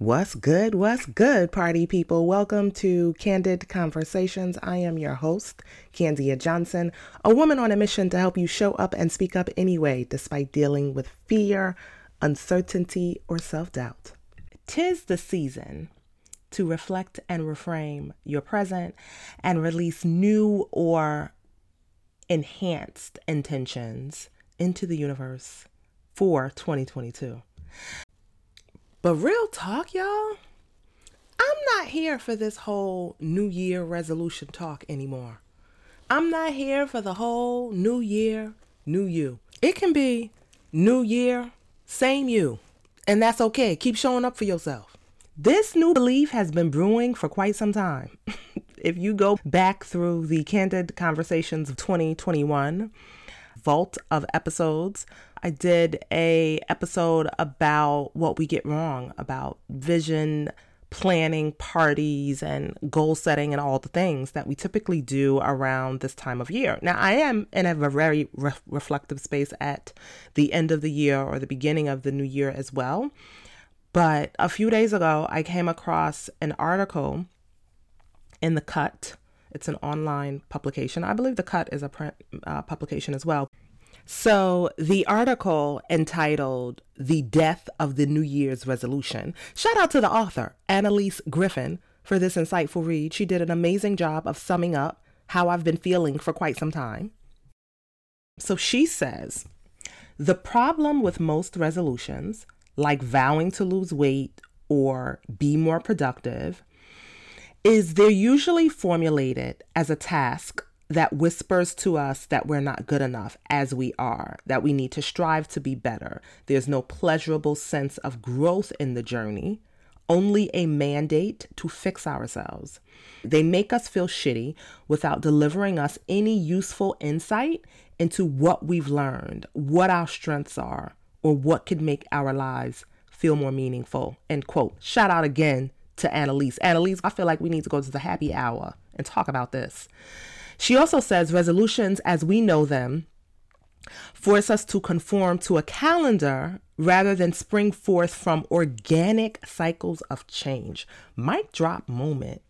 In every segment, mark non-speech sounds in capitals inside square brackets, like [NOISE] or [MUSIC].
What's good? What's good, party people? Welcome to Candid Conversations. I am your host, Candia Johnson, a woman on a mission to help you show up and speak up anyway, despite dealing with fear, uncertainty, or self doubt. Tis the season to reflect and reframe your present and release new or enhanced intentions into the universe for 2022. But real talk, y'all, I'm not here for this whole New Year resolution talk anymore. I'm not here for the whole New Year, New You. It can be New Year, same you. And that's okay. Keep showing up for yourself. This new belief has been brewing for quite some time. [LAUGHS] if you go back through the candid conversations of 2021, vault of episodes. I did a episode about what we get wrong about vision planning parties and goal setting and all the things that we typically do around this time of year. Now, I am in a very re- reflective space at the end of the year or the beginning of the new year as well. But a few days ago, I came across an article in The Cut it's an online publication. I believe The Cut is a print uh, publication as well. So, the article entitled The Death of the New Year's Resolution. Shout out to the author, Annalise Griffin, for this insightful read. She did an amazing job of summing up how I've been feeling for quite some time. So, she says The problem with most resolutions, like vowing to lose weight or be more productive, is they're usually formulated as a task that whispers to us that we're not good enough as we are, that we need to strive to be better. There's no pleasurable sense of growth in the journey, only a mandate to fix ourselves. They make us feel shitty without delivering us any useful insight into what we've learned, what our strengths are, or what could make our lives feel more meaningful. End quote. Shout out again to Annalise. Annalise, I feel like we need to go to the happy hour and talk about this. She also says resolutions as we know them force us to conform to a calendar rather than spring forth from organic cycles of change. Mic drop moment.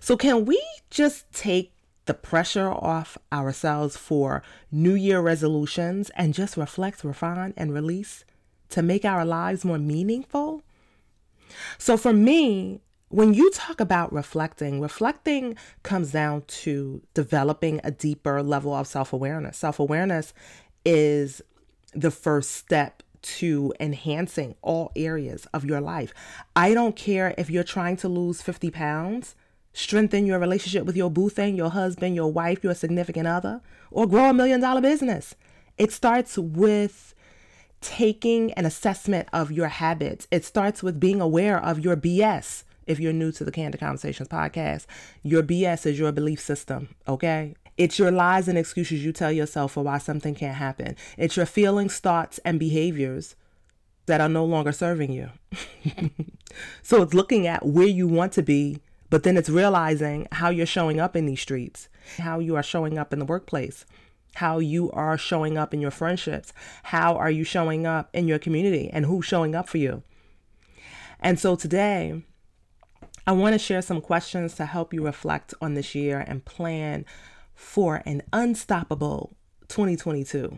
So, can we just take the pressure off ourselves for New Year resolutions and just reflect, refine, and release to make our lives more meaningful? So for me, when you talk about reflecting, reflecting comes down to developing a deeper level of self awareness. Self awareness is the first step to enhancing all areas of your life. I don't care if you're trying to lose 50 pounds, strengthen your relationship with your boo thing, your husband, your wife, your significant other, or grow a million dollar business. It starts with taking an assessment of your habits. It starts with being aware of your BS. If you're new to the Candid Conversations podcast, your BS is your belief system, okay? It's your lies and excuses you tell yourself for why something can't happen. It's your feelings, thoughts, and behaviors that are no longer serving you. [LAUGHS] so it's looking at where you want to be, but then it's realizing how you're showing up in these streets, how you are showing up in the workplace, how you are showing up in your friendships. How are you showing up in your community and who's showing up for you? And so today, I want to share some questions to help you reflect on this year and plan for an unstoppable 2022.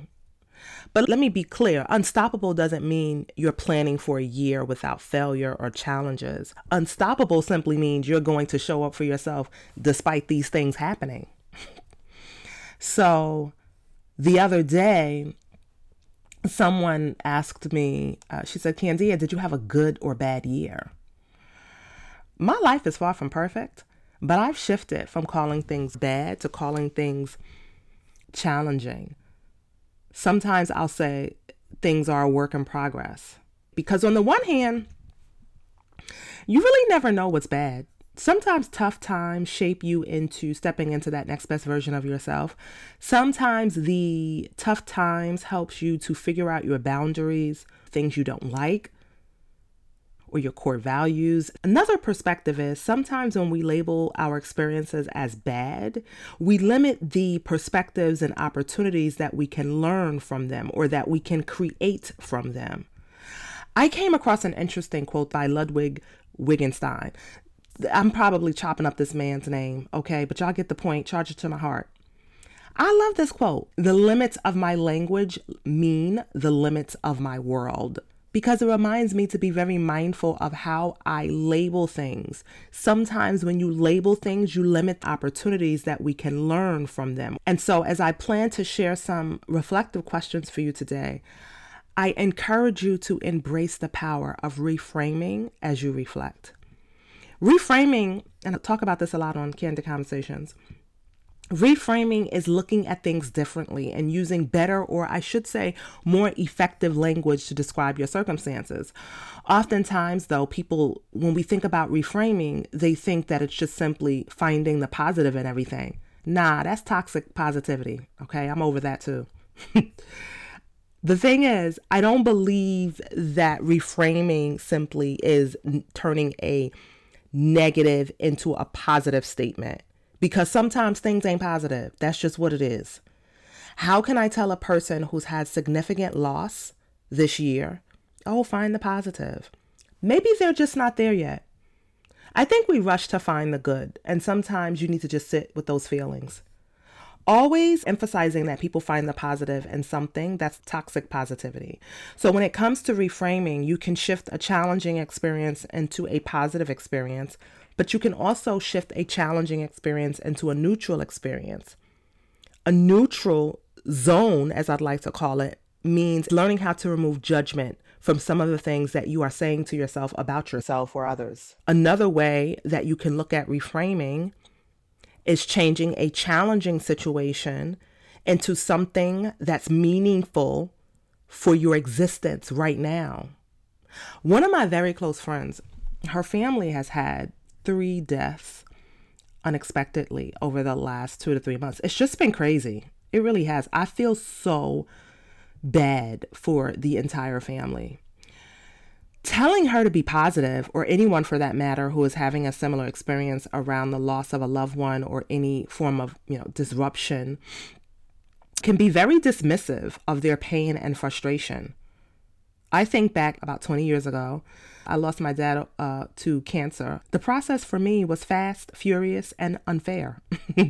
But let me be clear unstoppable doesn't mean you're planning for a year without failure or challenges. Unstoppable simply means you're going to show up for yourself despite these things happening. [LAUGHS] so the other day, someone asked me, uh, she said, Candia, did you have a good or bad year? My life is far from perfect, but I've shifted from calling things bad to calling things challenging. Sometimes I'll say things are a work in progress. Because on the one hand, you really never know what's bad Sometimes tough times shape you into stepping into that next best version of yourself. Sometimes the tough times helps you to figure out your boundaries, things you don't like, or your core values. Another perspective is sometimes when we label our experiences as bad, we limit the perspectives and opportunities that we can learn from them or that we can create from them. I came across an interesting quote by Ludwig Wittgenstein. I'm probably chopping up this man's name, okay, but y'all get the point. Charge it to my heart. I love this quote. The limits of my language mean the limits of my world because it reminds me to be very mindful of how I label things. Sometimes when you label things, you limit opportunities that we can learn from them. And so, as I plan to share some reflective questions for you today, I encourage you to embrace the power of reframing as you reflect. Reframing, and I talk about this a lot on Candid Conversations, Reframing is looking at things differently and using better, or I should say, more effective language to describe your circumstances. Oftentimes, though, people, when we think about reframing, they think that it's just simply finding the positive in everything. Nah, that's toxic positivity. Okay, I'm over that too. [LAUGHS] the thing is, I don't believe that reframing simply is turning a negative into a positive statement because sometimes things ain't positive. That's just what it is. How can I tell a person who's had significant loss this year, oh, find the positive? Maybe they're just not there yet. I think we rush to find the good, and sometimes you need to just sit with those feelings. Always emphasizing that people find the positive in something that's toxic positivity. So, when it comes to reframing, you can shift a challenging experience into a positive experience but you can also shift a challenging experience into a neutral experience. A neutral zone, as I'd like to call it, means learning how to remove judgment from some of the things that you are saying to yourself about yourself or others. Another way that you can look at reframing is changing a challenging situation into something that's meaningful for your existence right now. One of my very close friends, her family has had three deaths unexpectedly over the last two to three months. It's just been crazy. It really has. I feel so bad for the entire family. Telling her to be positive, or anyone for that matter who is having a similar experience around the loss of a loved one or any form of, you know, disruption, can be very dismissive of their pain and frustration. I think back about 20 years ago I lost my dad uh, to cancer. The process for me was fast, furious, and unfair. [LAUGHS]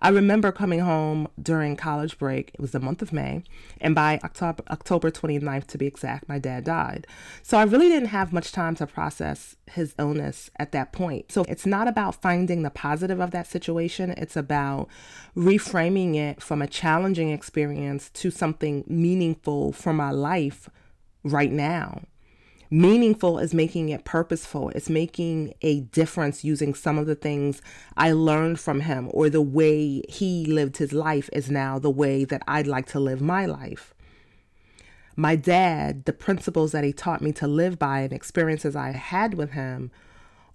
I remember coming home during college break. It was the month of May, and by October October 29th to be exact, my dad died. So I really didn't have much time to process his illness at that point. So it's not about finding the positive of that situation, it's about reframing it from a challenging experience to something meaningful for my life right now. Meaningful is making it purposeful. It's making a difference using some of the things I learned from him, or the way he lived his life is now the way that I'd like to live my life. My dad, the principles that he taught me to live by and experiences I had with him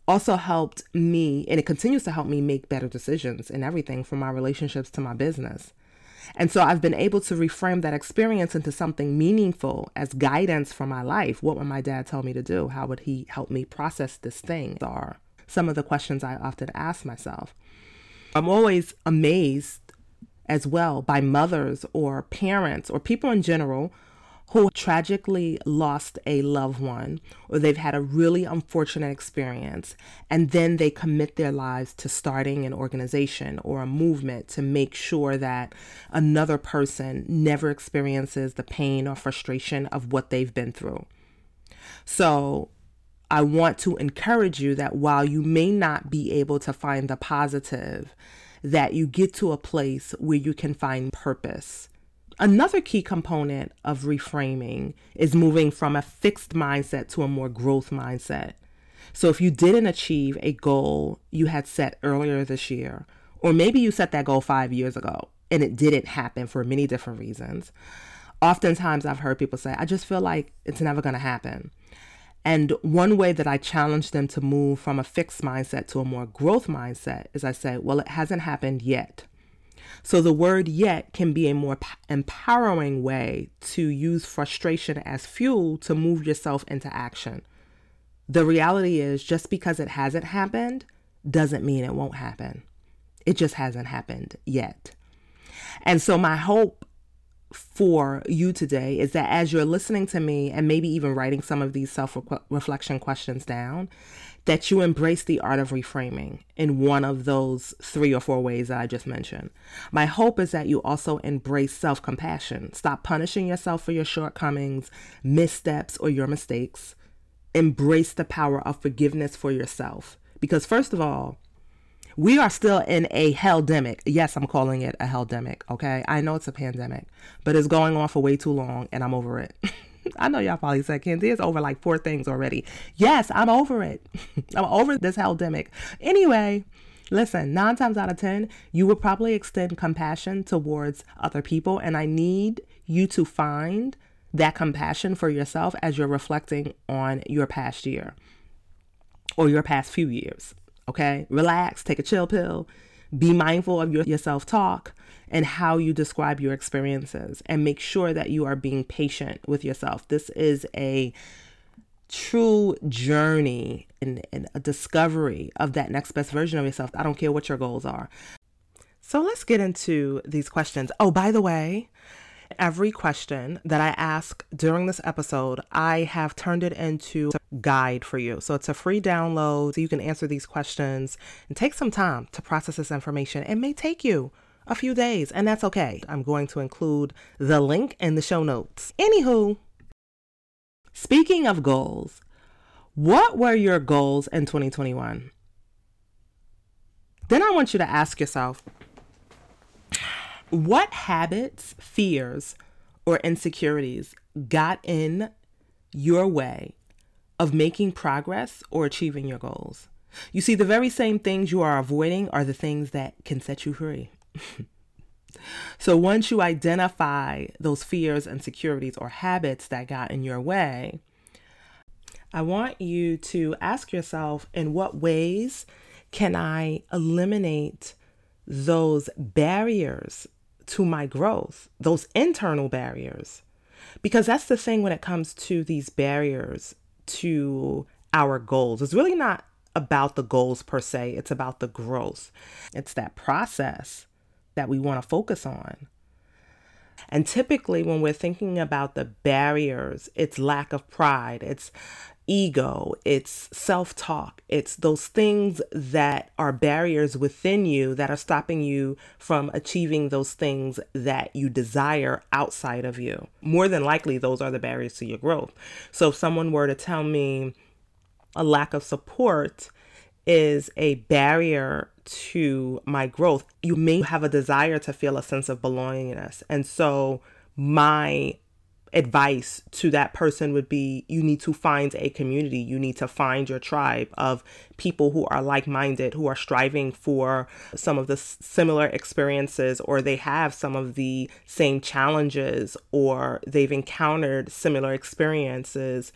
also helped me, and it continues to help me make better decisions in everything from my relationships to my business. And so I've been able to reframe that experience into something meaningful as guidance for my life. What would my dad tell me to do? How would he help me process this thing? Are some of the questions I often ask myself. I'm always amazed as well by mothers or parents or people in general who tragically lost a loved one or they've had a really unfortunate experience and then they commit their lives to starting an organization or a movement to make sure that another person never experiences the pain or frustration of what they've been through. So, I want to encourage you that while you may not be able to find the positive, that you get to a place where you can find purpose Another key component of reframing is moving from a fixed mindset to a more growth mindset. So, if you didn't achieve a goal you had set earlier this year, or maybe you set that goal five years ago and it didn't happen for many different reasons, oftentimes I've heard people say, I just feel like it's never going to happen. And one way that I challenge them to move from a fixed mindset to a more growth mindset is I say, well, it hasn't happened yet. So the word yet can be a more empowering way to use frustration as fuel to move yourself into action. The reality is, just because it hasn't happened doesn't mean it won't happen. It just hasn't happened yet. And so, my hope for you today is that as you're listening to me and maybe even writing some of these self reflection questions down, that you embrace the art of reframing in one of those three or four ways that I just mentioned. My hope is that you also embrace self compassion. Stop punishing yourself for your shortcomings, missteps, or your mistakes. Embrace the power of forgiveness for yourself. Because, first of all, we are still in a helldemic. Yes, I'm calling it a helldemic, okay? I know it's a pandemic, but it's going on for way too long and I'm over it. [LAUGHS] I know y'all probably said, Kenzie, is over like four things already. Yes, I'm over it. [LAUGHS] I'm over this helldemic. Anyway, listen, nine times out of 10, you will probably extend compassion towards other people. And I need you to find that compassion for yourself as you're reflecting on your past year or your past few years. Okay, relax, take a chill pill, be mindful of your, your self talk and how you describe your experiences, and make sure that you are being patient with yourself. This is a true journey and, and a discovery of that next best version of yourself. I don't care what your goals are. So let's get into these questions. Oh, by the way, Every question that I ask during this episode, I have turned it into a guide for you. So it's a free download so you can answer these questions and take some time to process this information. It may take you a few days, and that's okay. I'm going to include the link in the show notes. Anywho, speaking of goals, what were your goals in 2021? Then I want you to ask yourself, what habits, fears, or insecurities got in your way of making progress or achieving your goals? You see, the very same things you are avoiding are the things that can set you free. [LAUGHS] so once you identify those fears, and insecurities, or habits that got in your way, I want you to ask yourself in what ways can I eliminate those barriers to my growth, those internal barriers. Because that's the thing when it comes to these barriers to our goals. It's really not about the goals per se, it's about the growth. It's that process that we want to focus on. And typically, when we're thinking about the barriers, it's lack of pride, it's ego, it's self talk, it's those things that are barriers within you that are stopping you from achieving those things that you desire outside of you. More than likely, those are the barriers to your growth. So, if someone were to tell me a lack of support is a barrier to my growth, you may have a desire to feel a sense of belongingness. And so, my advice to that person would be you need to find a community. You need to find your tribe of people who are like minded, who are striving for some of the similar experiences, or they have some of the same challenges, or they've encountered similar experiences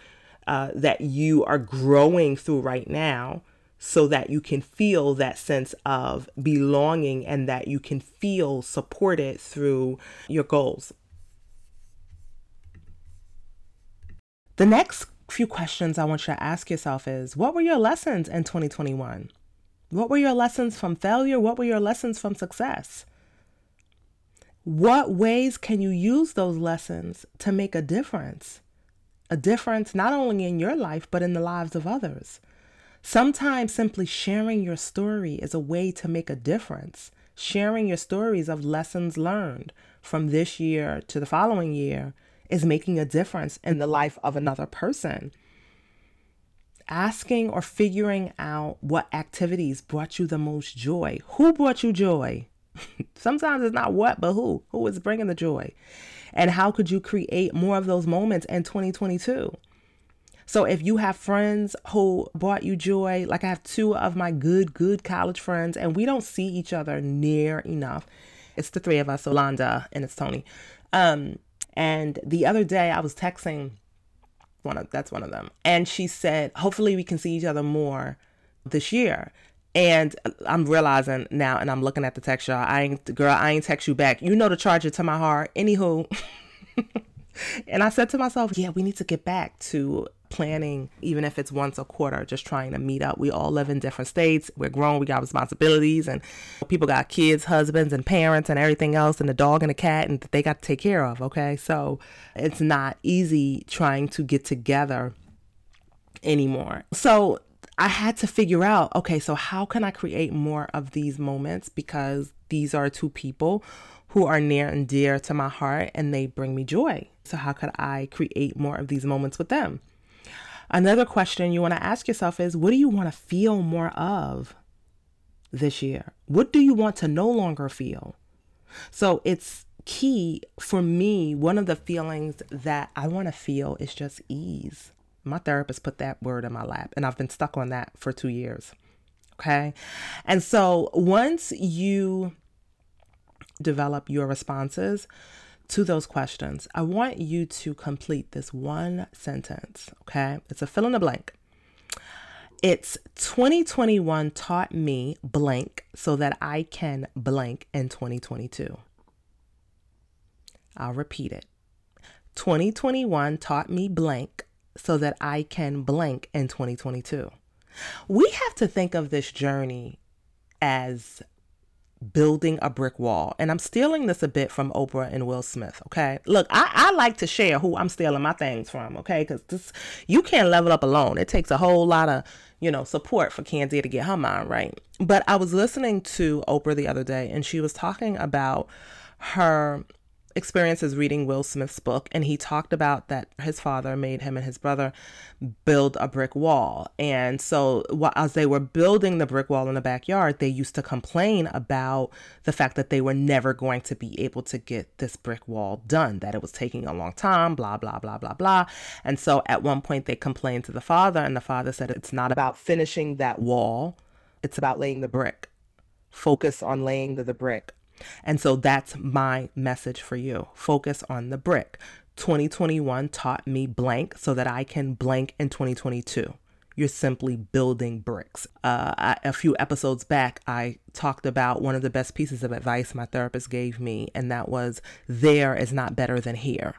uh, that you are growing through right now. So that you can feel that sense of belonging and that you can feel supported through your goals. The next few questions I want you to ask yourself is what were your lessons in 2021? What were your lessons from failure? What were your lessons from success? What ways can you use those lessons to make a difference? A difference not only in your life, but in the lives of others. Sometimes simply sharing your story is a way to make a difference. Sharing your stories of lessons learned from this year to the following year is making a difference in the life of another person. Asking or figuring out what activities brought you the most joy. Who brought you joy? [LAUGHS] Sometimes it's not what, but who. Who is bringing the joy? And how could you create more of those moments in 2022? So if you have friends who brought you joy, like I have two of my good, good college friends, and we don't see each other near enough. It's the three of us, Olanda and it's Tony. Um, and the other day I was texting one of that's one of them. And she said, hopefully we can see each other more this year. And I'm realizing now, and I'm looking at the text, y'all. I ain't, girl, I ain't text you back. You know the charge it to my heart. Anywho. [LAUGHS] and I said to myself, yeah, we need to get back to planning, even if it's once a quarter, just trying to meet up. We all live in different states. We're grown, we got responsibilities, and people got kids, husbands, and parents, and everything else, and a dog and a cat, and they got to take care of, okay? So it's not easy trying to get together anymore. So I had to figure out okay, so how can I create more of these moments because these are two people who are near and dear to my heart and they bring me joy. So, how could I create more of these moments with them? Another question you want to ask yourself is what do you want to feel more of this year? What do you want to no longer feel? So, it's key for me. One of the feelings that I want to feel is just ease. My therapist put that word in my lap, and I've been stuck on that for two years. Okay. And so once you develop your responses to those questions, I want you to complete this one sentence. Okay. It's a fill in the blank. It's 2021 taught me blank so that I can blank in 2022. I'll repeat it. 2021 taught me blank so that I can blank in 2022. We have to think of this journey as building a brick wall. And I'm stealing this a bit from Oprah and Will Smith. Okay. Look, I, I like to share who I'm stealing my things from. Okay. Because this, you can't level up alone. It takes a whole lot of, you know, support for Candia to get her mind right. But I was listening to Oprah the other day and she was talking about her experiences reading Will Smith's book, and he talked about that his father made him and his brother build a brick wall. And so, as they were building the brick wall in the backyard, they used to complain about the fact that they were never going to be able to get this brick wall done, that it was taking a long time, blah, blah, blah, blah, blah. And so, at one point, they complained to the father, and the father said, It's not about finishing that wall, it's about laying the brick. Focus on laying the, the brick and so that's my message for you. Focus on the brick. 2021 taught me blank so that I can blank in 2022. You're simply building bricks. Uh, I, a few episodes back, I talked about one of the best pieces of advice my therapist gave me, and that was there is not better than here.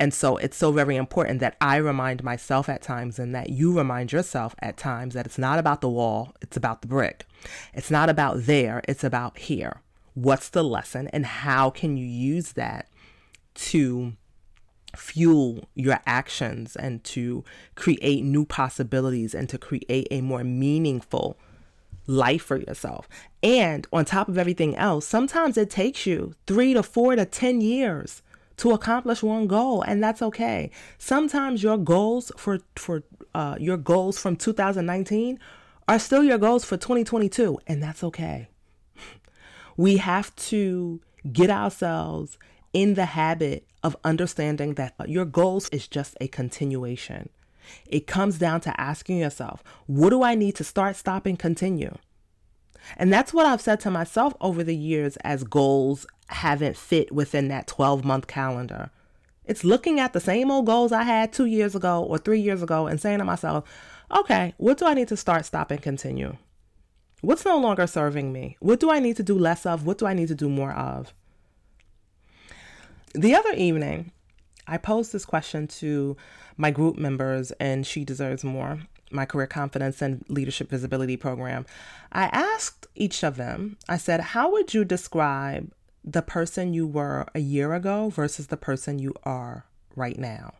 And so it's so very important that I remind myself at times and that you remind yourself at times that it's not about the wall, it's about the brick. It's not about there, it's about here what's the lesson and how can you use that to fuel your actions and to create new possibilities and to create a more meaningful life for yourself. And on top of everything else, sometimes it takes you three to four to 10 years to accomplish one goal and that's okay sometimes your goals for for uh, your goals from 2019 are still your goals for 2022 and that's okay we have to get ourselves in the habit of understanding that your goals is just a continuation. It comes down to asking yourself, what do I need to start, stop, and continue? And that's what I've said to myself over the years as goals haven't fit within that 12 month calendar. It's looking at the same old goals I had two years ago or three years ago and saying to myself, okay, what do I need to start, stop, and continue? What's no longer serving me? What do I need to do less of? What do I need to do more of? The other evening, I posed this question to my group members, and She Deserves More, my career confidence and leadership visibility program. I asked each of them, I said, How would you describe the person you were a year ago versus the person you are right now?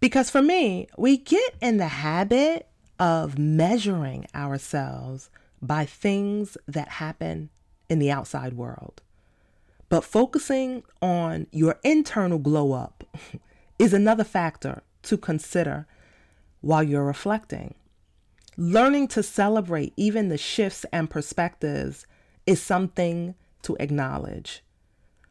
Because for me, we get in the habit of measuring ourselves by things that happen in the outside world. But focusing on your internal glow up [LAUGHS] is another factor to consider while you're reflecting. Learning to celebrate even the shifts and perspectives is something to acknowledge.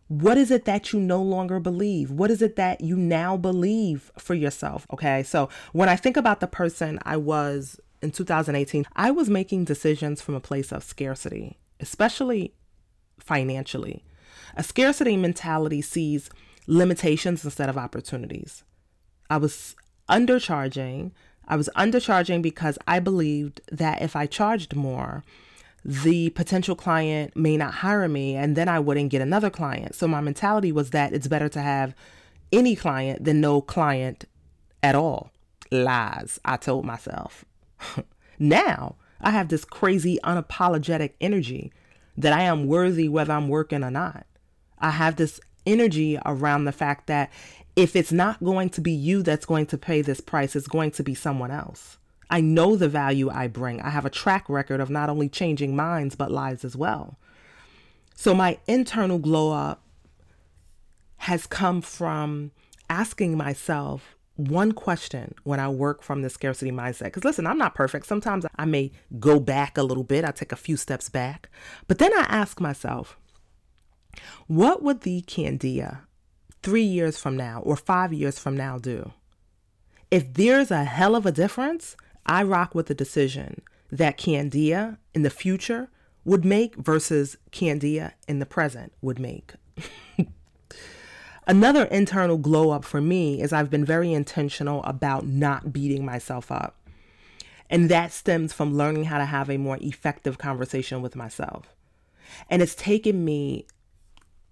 What is it that you no longer believe? What is it that you now believe for yourself? Okay, so when I think about the person I was in 2018, I was making decisions from a place of scarcity, especially financially. A scarcity mentality sees limitations instead of opportunities. I was undercharging. I was undercharging because I believed that if I charged more, the potential client may not hire me and then I wouldn't get another client. So my mentality was that it's better to have any client than no client at all. Lies, I told myself. [LAUGHS] now I have this crazy, unapologetic energy that I am worthy whether I'm working or not. I have this energy around the fact that if it's not going to be you that's going to pay this price, it's going to be someone else. I know the value I bring. I have a track record of not only changing minds, but lives as well. So my internal glow up has come from asking myself one question when I work from the scarcity mindset. Because listen, I'm not perfect. Sometimes I may go back a little bit, I take a few steps back. But then I ask myself, what would the Candia three years from now or five years from now do? If there's a hell of a difference, I rock with the decision that Candia in the future would make versus Candia in the present would make. [LAUGHS] Another internal glow up for me is I've been very intentional about not beating myself up. And that stems from learning how to have a more effective conversation with myself. And it's taken me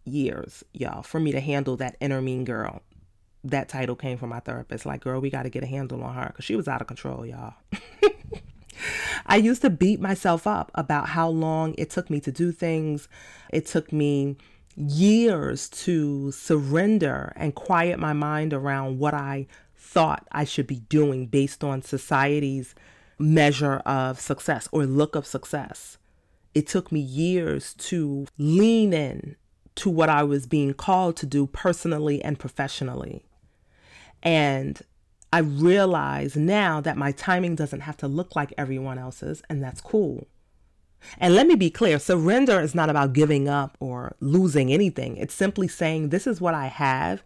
years, y'all, for me to handle that inner mean girl. That title came from my therapist. Like, girl, we got to get a handle on her because she was out of control, y'all. [LAUGHS] I used to beat myself up about how long it took me to do things. It took me years to surrender and quiet my mind around what I thought I should be doing based on society's measure of success or look of success. It took me years to lean in to what I was being called to do personally and professionally. And I realize now that my timing doesn't have to look like everyone else's, and that's cool. And let me be clear surrender is not about giving up or losing anything. It's simply saying, This is what I have,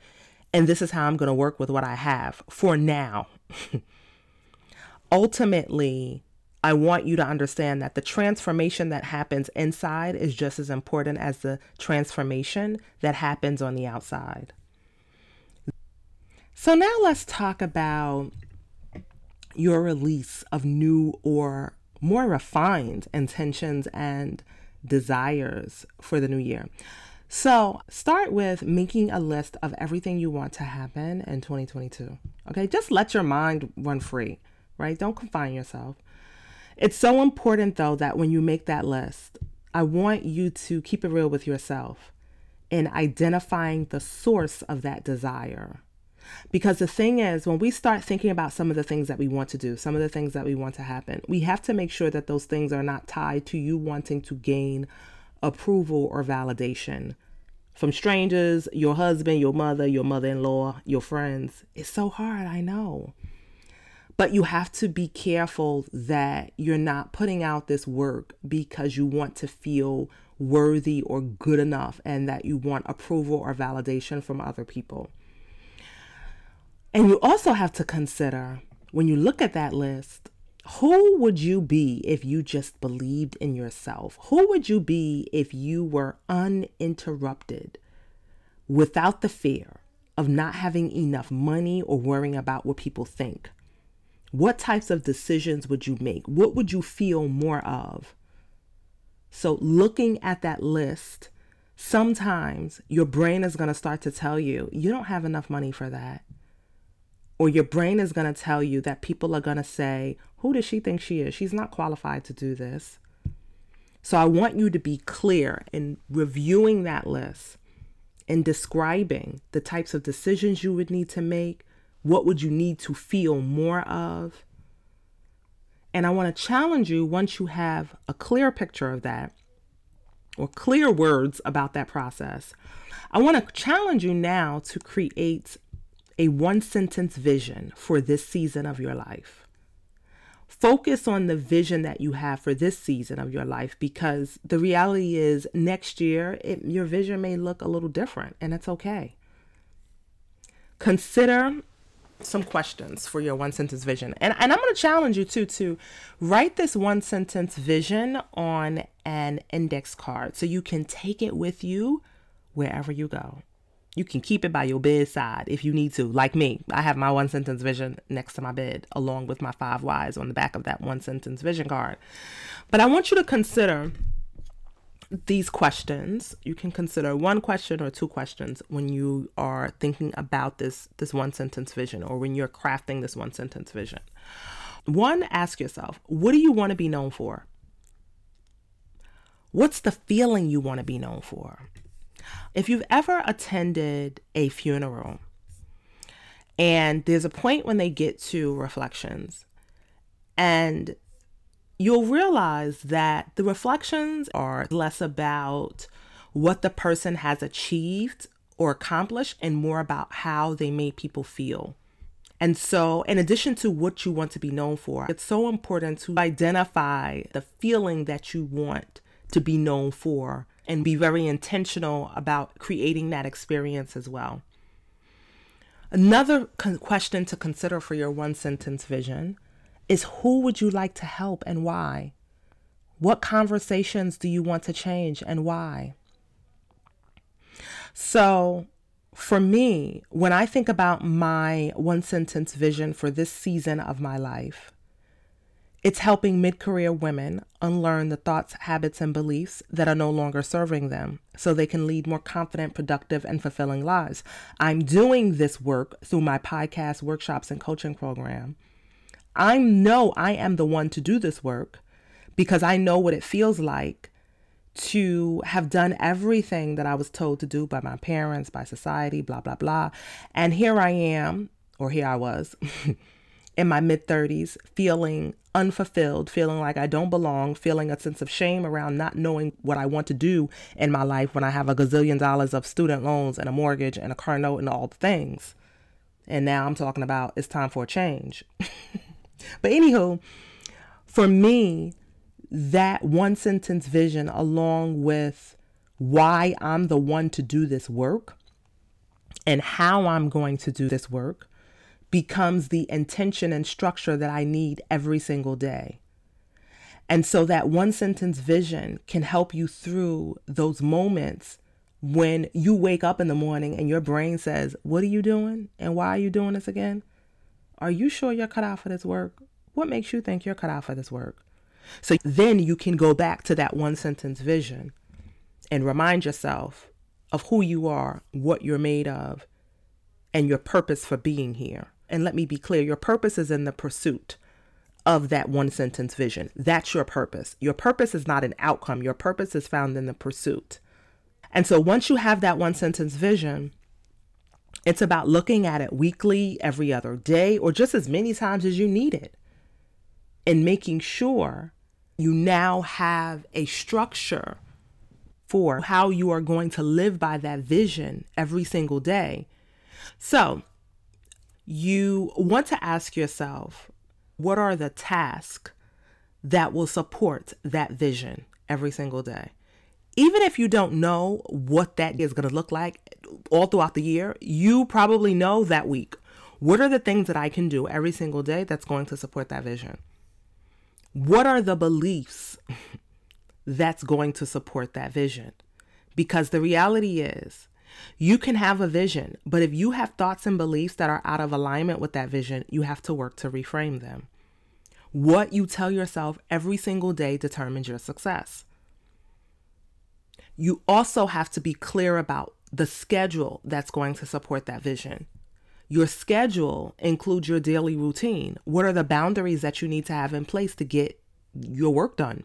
and this is how I'm going to work with what I have for now. [LAUGHS] Ultimately, I want you to understand that the transformation that happens inside is just as important as the transformation that happens on the outside. So, now let's talk about your release of new or more refined intentions and desires for the new year. So, start with making a list of everything you want to happen in 2022. Okay, just let your mind run free, right? Don't confine yourself. It's so important, though, that when you make that list, I want you to keep it real with yourself in identifying the source of that desire. Because the thing is, when we start thinking about some of the things that we want to do, some of the things that we want to happen, we have to make sure that those things are not tied to you wanting to gain approval or validation from strangers, your husband, your mother, your mother in law, your friends. It's so hard, I know. But you have to be careful that you're not putting out this work because you want to feel worthy or good enough and that you want approval or validation from other people. And you also have to consider when you look at that list, who would you be if you just believed in yourself? Who would you be if you were uninterrupted without the fear of not having enough money or worrying about what people think? What types of decisions would you make? What would you feel more of? So, looking at that list, sometimes your brain is going to start to tell you, you don't have enough money for that or your brain is going to tell you that people are going to say, Who does she think she is? She's not qualified to do this. So I want you to be clear in reviewing that list and describing the types of decisions you would need to make. What would you need to feel more of? And I want to challenge you once you have a clear picture of that or clear words about that process. I want to challenge you now to create a one sentence vision for this season of your life. Focus on the vision that you have for this season of your life because the reality is next year it, your vision may look a little different and it's okay. Consider some questions for your one sentence vision. And, and I'm going to challenge you too to write this one sentence vision on an index card so you can take it with you wherever you go. You can keep it by your bedside if you need to. Like me, I have my one sentence vision next to my bed, along with my five whys on the back of that one sentence vision card. But I want you to consider these questions. You can consider one question or two questions when you are thinking about this this one sentence vision or when you're crafting this one sentence vision. One, ask yourself, what do you want to be known for? What's the feeling you want to be known for? If you've ever attended a funeral and there's a point when they get to reflections and you'll realize that the reflections are less about what the person has achieved or accomplished and more about how they made people feel. And so, in addition to what you want to be known for, it's so important to identify the feeling that you want to be known for and be very intentional about creating that experience as well. Another con- question to consider for your one sentence vision is who would you like to help and why? What conversations do you want to change and why? So, for me, when I think about my one sentence vision for this season of my life, it's helping mid career women unlearn the thoughts, habits, and beliefs that are no longer serving them so they can lead more confident, productive, and fulfilling lives. I'm doing this work through my podcast, workshops, and coaching program. I know I am the one to do this work because I know what it feels like to have done everything that I was told to do by my parents, by society, blah, blah, blah. And here I am, or here I was. [LAUGHS] in my mid 30s feeling unfulfilled, feeling like I don't belong, feeling a sense of shame around not knowing what I want to do in my life when I have a gazillion dollars of student loans and a mortgage and a car note and all the things. And now I'm talking about it's time for a change. [LAUGHS] but anywho, for me, that one sentence vision, along with why I'm the one to do this work and how I'm going to do this work, becomes the intention and structure that I need every single day. And so that one sentence vision can help you through those moments when you wake up in the morning and your brain says, What are you doing? And why are you doing this again? Are you sure you're cut out for this work? What makes you think you're cut out for this work? So then you can go back to that one sentence vision and remind yourself of who you are, what you're made of, and your purpose for being here. And let me be clear your purpose is in the pursuit of that one sentence vision. That's your purpose. Your purpose is not an outcome, your purpose is found in the pursuit. And so once you have that one sentence vision, it's about looking at it weekly, every other day, or just as many times as you need it, and making sure you now have a structure for how you are going to live by that vision every single day. So, you want to ask yourself what are the tasks that will support that vision every single day? Even if you don't know what that is going to look like all throughout the year, you probably know that week. What are the things that I can do every single day that's going to support that vision? What are the beliefs [LAUGHS] that's going to support that vision? Because the reality is, you can have a vision, but if you have thoughts and beliefs that are out of alignment with that vision, you have to work to reframe them. What you tell yourself every single day determines your success. You also have to be clear about the schedule that's going to support that vision. Your schedule includes your daily routine. What are the boundaries that you need to have in place to get your work done?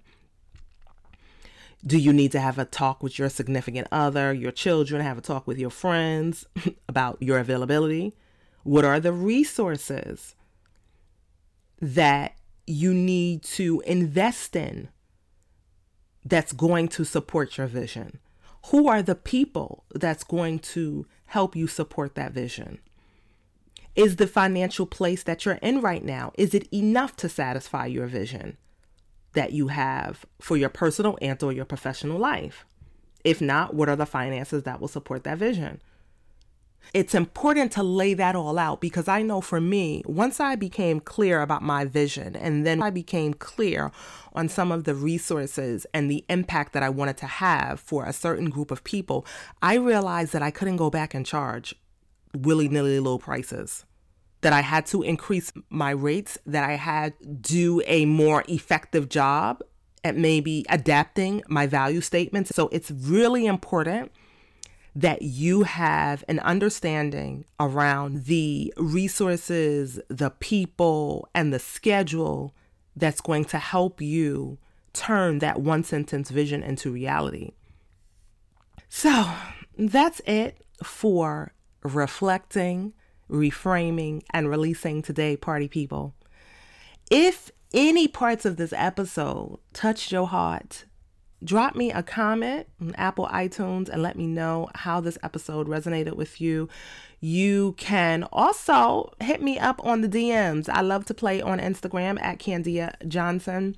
Do you need to have a talk with your significant other, your children, have a talk with your friends [LAUGHS] about your availability? What are the resources that you need to invest in that's going to support your vision? Who are the people that's going to help you support that vision? Is the financial place that you're in right now is it enough to satisfy your vision? That you have for your personal and or your professional life? If not, what are the finances that will support that vision? It's important to lay that all out because I know for me, once I became clear about my vision and then I became clear on some of the resources and the impact that I wanted to have for a certain group of people, I realized that I couldn't go back and charge willy nilly low prices that I had to increase my rates, that I had do a more effective job at maybe adapting my value statements. So it's really important that you have an understanding around the resources, the people, and the schedule that's going to help you turn that one sentence vision into reality. So that's it for reflecting, reframing, and releasing today, party people. If any parts of this episode touched your heart, drop me a comment on Apple iTunes and let me know how this episode resonated with you. You can also hit me up on the DMs. I love to play on Instagram at Candia Johnson.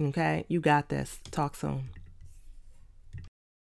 Okay, you got this. Talk soon.